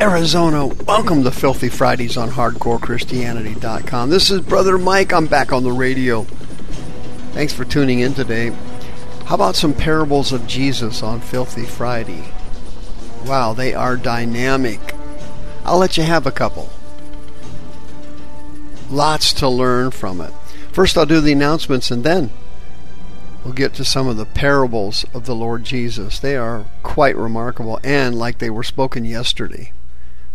Arizona. Welcome to Filthy Fridays on HardcoreChristianity.com. This is Brother Mike. I'm back on the radio. Thanks for tuning in today. How about some parables of Jesus on Filthy Friday? Wow, they are dynamic. I'll let you have a couple. Lots to learn from it. First, I'll do the announcements and then we'll get to some of the parables of the Lord Jesus. They are quite remarkable and like they were spoken yesterday.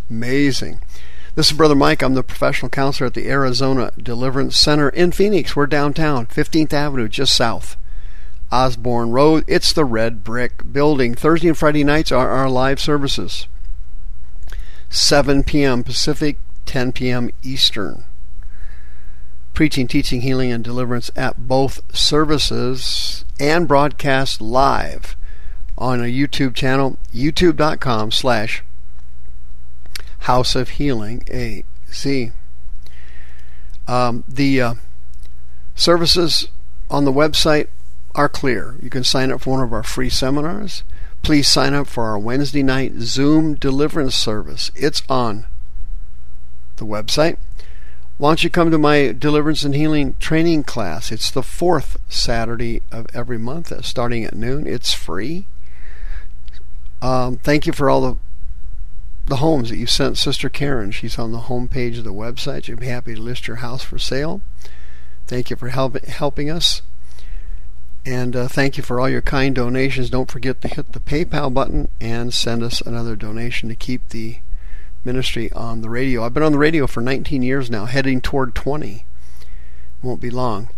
Amazing. This is Brother Mike. I'm the professional counselor at the Arizona Deliverance Center in Phoenix. We're downtown, 15th Avenue, just south. Osborn Road. It's the red brick building. Thursday and Friday nights are our live services. 7 p.m. Pacific, 10 p.m. Eastern. Preaching, teaching, healing, and deliverance at both services and broadcast live on a YouTube channel, youtube.com slash House of Healing AZ. Um, the uh, services on the website are clear. You can sign up for one of our free seminars. Please sign up for our Wednesday night Zoom deliverance service. It's on the website. Why don't you come to my deliverance and healing training class? It's the fourth Saturday of every month, uh, starting at noon. It's free. Um, thank you for all the the homes that you sent Sister Karen. She's on the home page of the website. She'd be happy to list your house for sale. Thank you for help, helping us. And uh, thank you for all your kind donations. Don't forget to hit the PayPal button and send us another donation to keep the ministry on the radio. I've been on the radio for 19 years now, heading toward 20. Won't be long.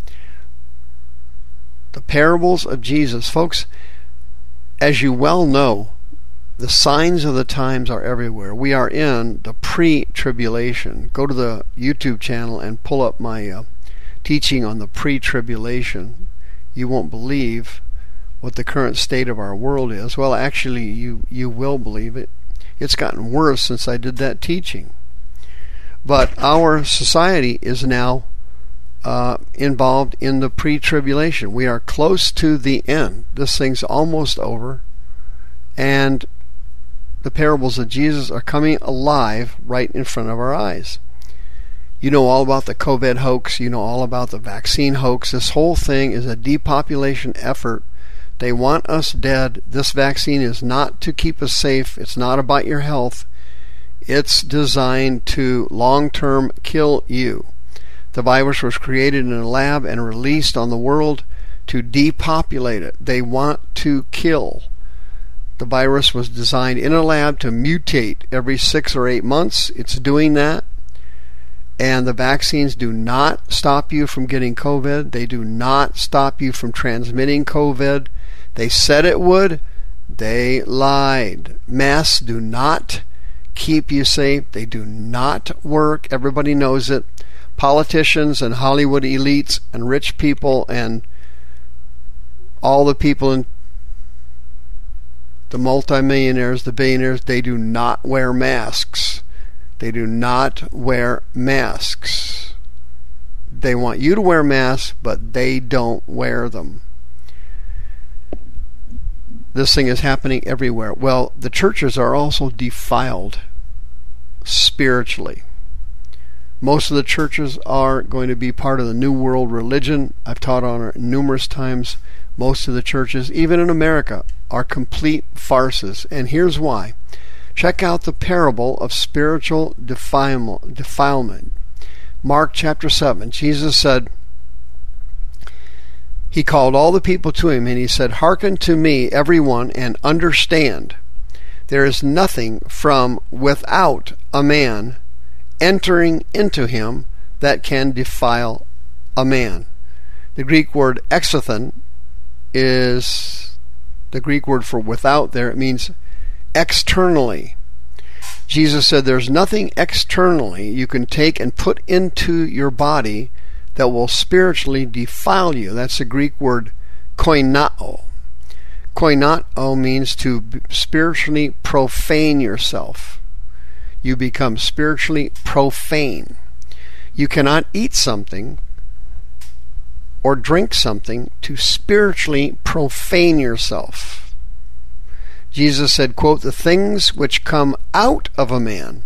The parables of Jesus. Folks, as you well know, the signs of the times are everywhere. We are in the pre tribulation. Go to the YouTube channel and pull up my uh, teaching on the pre tribulation. You won't believe what the current state of our world is. Well, actually, you, you will believe it. It's gotten worse since I did that teaching. But our society is now uh, involved in the pre tribulation. We are close to the end. This thing's almost over. And the parables of Jesus are coming alive right in front of our eyes. You know all about the COVID hoax, you know all about the vaccine hoax. This whole thing is a depopulation effort. They want us dead. This vaccine is not to keep us safe, it's not about your health. It's designed to long term kill you. The virus was created in a lab and released on the world to depopulate it. They want to kill. The virus was designed in a lab to mutate every six or eight months. It's doing that. And the vaccines do not stop you from getting COVID. They do not stop you from transmitting COVID. They said it would. They lied. Masks do not keep you safe. They do not work. Everybody knows it. Politicians and Hollywood elites and rich people and all the people in the multimillionaires, the billionaires, they do not wear masks. They do not wear masks. They want you to wear masks, but they don't wear them. This thing is happening everywhere. Well, the churches are also defiled spiritually. Most of the churches are going to be part of the New World religion. I've taught on it numerous times. Most of the churches, even in America, are complete farces, and here's why. Check out the parable of spiritual defilement. Mark chapter 7. Jesus said, He called all the people to him, and he said, Hearken to me, everyone, and understand. There is nothing from without a man entering into him that can defile a man. The Greek word exothen is the Greek word for without there, it means externally. Jesus said there's nothing externally you can take and put into your body that will spiritually defile you. That's the Greek word koinao. Koinao means to spiritually profane yourself. You become spiritually profane. You cannot eat something or drink something to spiritually profane yourself. Jesus said, quote, the things which come out of a man,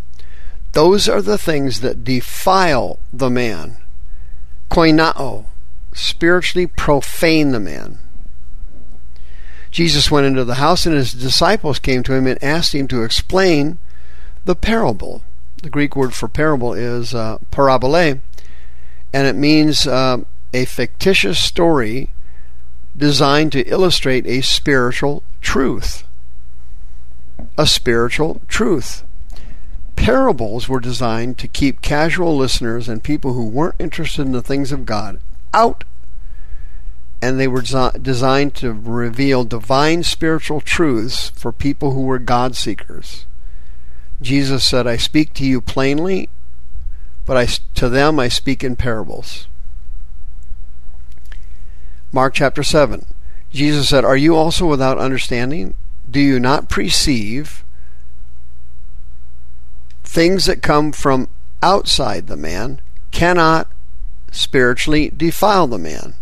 those are the things that defile the man. Koinao, spiritually profane the man. Jesus went into the house and his disciples came to him and asked him to explain the parable. The Greek word for parable is uh, parabole, and it means uh, a fictitious story designed to illustrate a spiritual truth. A spiritual truth. Parables were designed to keep casual listeners and people who weren't interested in the things of God out, and they were designed to reveal divine spiritual truths for people who were God seekers. Jesus said, I speak to you plainly, but I, to them I speak in parables. Mark chapter 7. Jesus said, Are you also without understanding? Do you not perceive things that come from outside the man cannot spiritually defile the man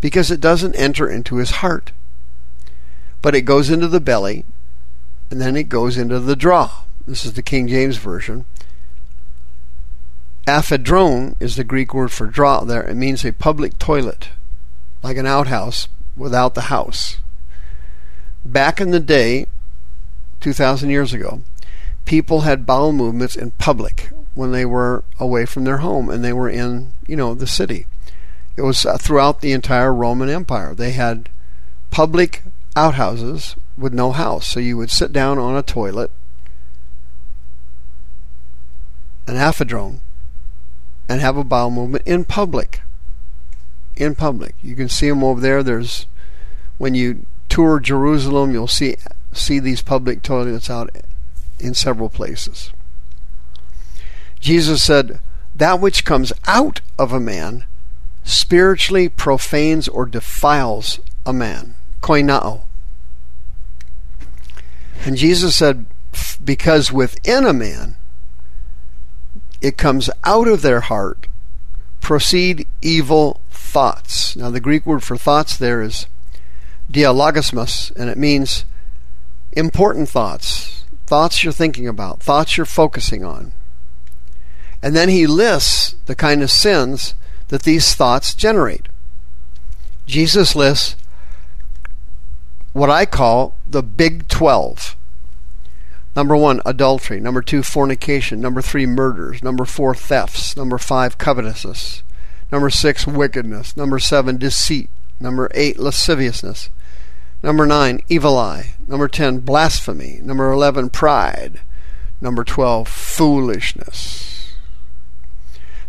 because it doesn't enter into his heart, but it goes into the belly and then it goes into the draw. This is the King James Version. Aphedron is the Greek word for draw there. It means a public toilet like an outhouse without the house. Back in the day, 2,000 years ago, people had bowel movements in public when they were away from their home and they were in, you know, the city. It was uh, throughout the entire Roman Empire. They had public outhouses with no house. So you would sit down on a toilet, an aphedron, and have a bowel movement in public in public. You can see them over there. There's when you tour Jerusalem, you'll see see these public toilets out in several places. Jesus said, "That which comes out of a man spiritually profanes or defiles a man." Koinao. And Jesus said, because within a man it comes out of their heart proceed evil thoughts. Now, the Greek word for thoughts there is dialogismus, and it means important thoughts, thoughts you're thinking about, thoughts you're focusing on. And then he lists the kind of sins that these thoughts generate. Jesus lists what I call the Big 12. Number one, adultery. Number two, fornication. Number three, murders. Number four, thefts. Number five, covetousness. Number six, wickedness. Number seven, deceit. Number eight, lasciviousness. Number nine, evil eye. Number ten, blasphemy. Number eleven, pride. Number twelve, foolishness.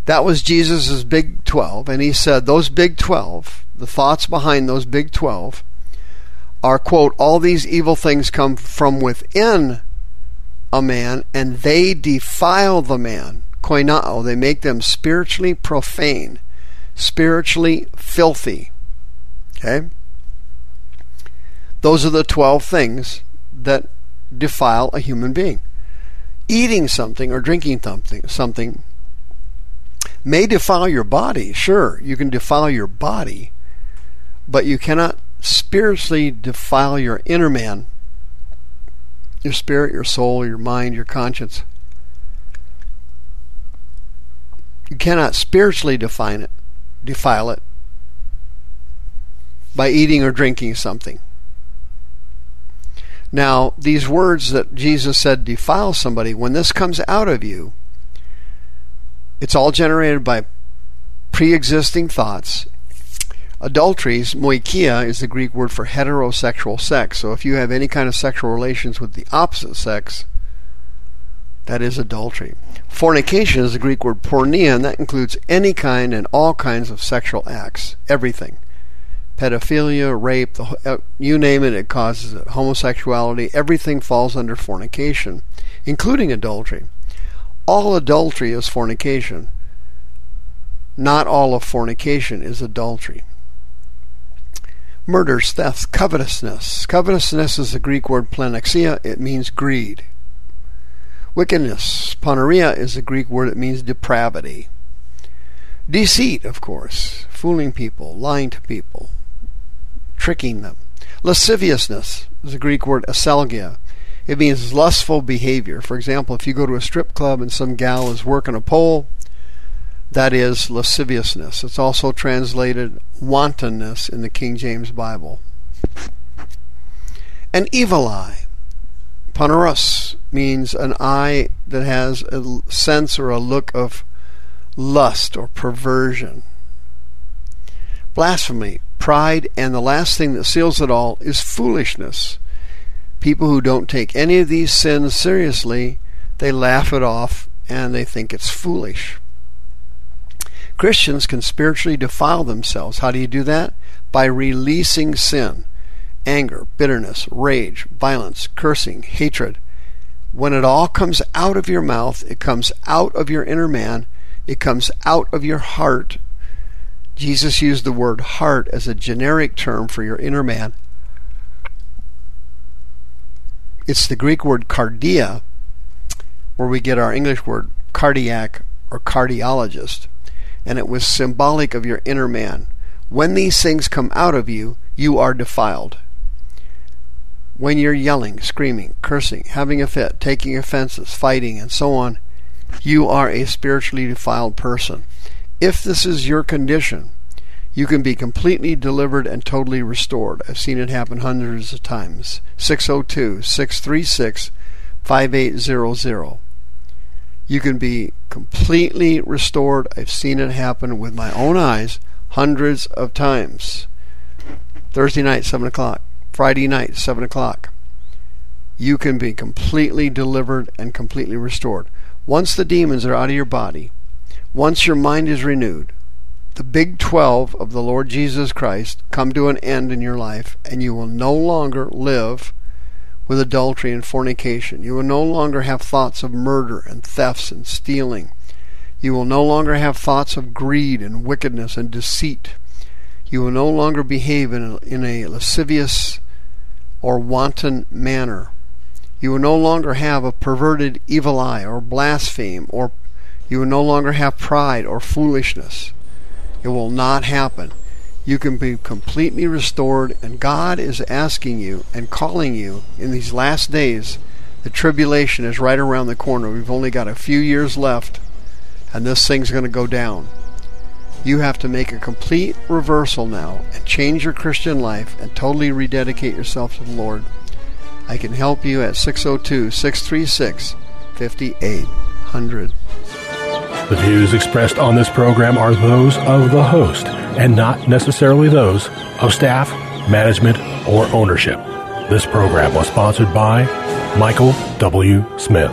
That was Jesus' big twelve, and he said those big twelve, the thoughts behind those big twelve, are, quote, all these evil things come from within a man, and they defile the man. Koinao, they make them spiritually profane spiritually filthy. Okay? Those are the 12 things that defile a human being. Eating something or drinking something, something may defile your body. Sure, you can defile your body, but you cannot spiritually defile your inner man, your spirit, your soul, your mind, your conscience. You cannot spiritually define it defile it by eating or drinking something. Now, these words that Jesus said defile somebody, when this comes out of you, it's all generated by pre existing thoughts. Adulteries, moikia, is the Greek word for heterosexual sex. So if you have any kind of sexual relations with the opposite sex, that is adultery. Fornication is the Greek word porneia, and that includes any kind and all kinds of sexual acts, everything. Pedophilia, rape, uh, you name it, it causes it. Homosexuality, everything falls under fornication, including adultery. All adultery is fornication. Not all of fornication is adultery. Murders, thefts, covetousness. Covetousness is the Greek word plenexia. It means greed. Wickedness, poneria, is a Greek word. that means depravity. Deceit, of course, fooling people, lying to people, tricking them. Lasciviousness is a Greek word aselgia. It means lustful behavior. For example, if you go to a strip club and some gal is working a pole, that is lasciviousness. It's also translated wantonness in the King James Bible. An evil eye. Poneros means an eye that has a sense or a look of lust or perversion. Blasphemy, pride, and the last thing that seals it all is foolishness. People who don't take any of these sins seriously, they laugh it off and they think it's foolish. Christians can spiritually defile themselves. How do you do that? By releasing sin, anger, bitterness, rage, violence, cursing, hatred. When it all comes out of your mouth, it comes out of your inner man, it comes out of your heart. Jesus used the word heart as a generic term for your inner man. It's the Greek word cardia, where we get our English word cardiac or cardiologist and it was symbolic of your inner man. When these things come out of you, you are defiled. When you're yelling, screaming, cursing, having a fit, taking offenses, fighting, and so on, you are a spiritually defiled person. If this is your condition, you can be completely delivered and totally restored. I've seen it happen hundreds of times. 602 636 5800 you can be completely restored. I've seen it happen with my own eyes hundreds of times. Thursday night, 7 o'clock. Friday night, 7 o'clock. You can be completely delivered and completely restored. Once the demons are out of your body, once your mind is renewed, the big 12 of the Lord Jesus Christ come to an end in your life, and you will no longer live with adultery and fornication. You will no longer have thoughts of murder and thefts and stealing. You will no longer have thoughts of greed and wickedness and deceit. You will no longer behave in a, in a lascivious or wanton manner. You will no longer have a perverted evil eye or blaspheme, or you will no longer have pride or foolishness. It will not happen you can be completely restored, and God is asking you and calling you in these last days. The tribulation is right around the corner. We've only got a few years left, and this thing's going to go down. You have to make a complete reversal now and change your Christian life and totally rededicate yourself to the Lord. I can help you at 602 636 5800. The views expressed on this program are those of the host and not necessarily those of staff, management, or ownership. This program was sponsored by Michael W. Smith.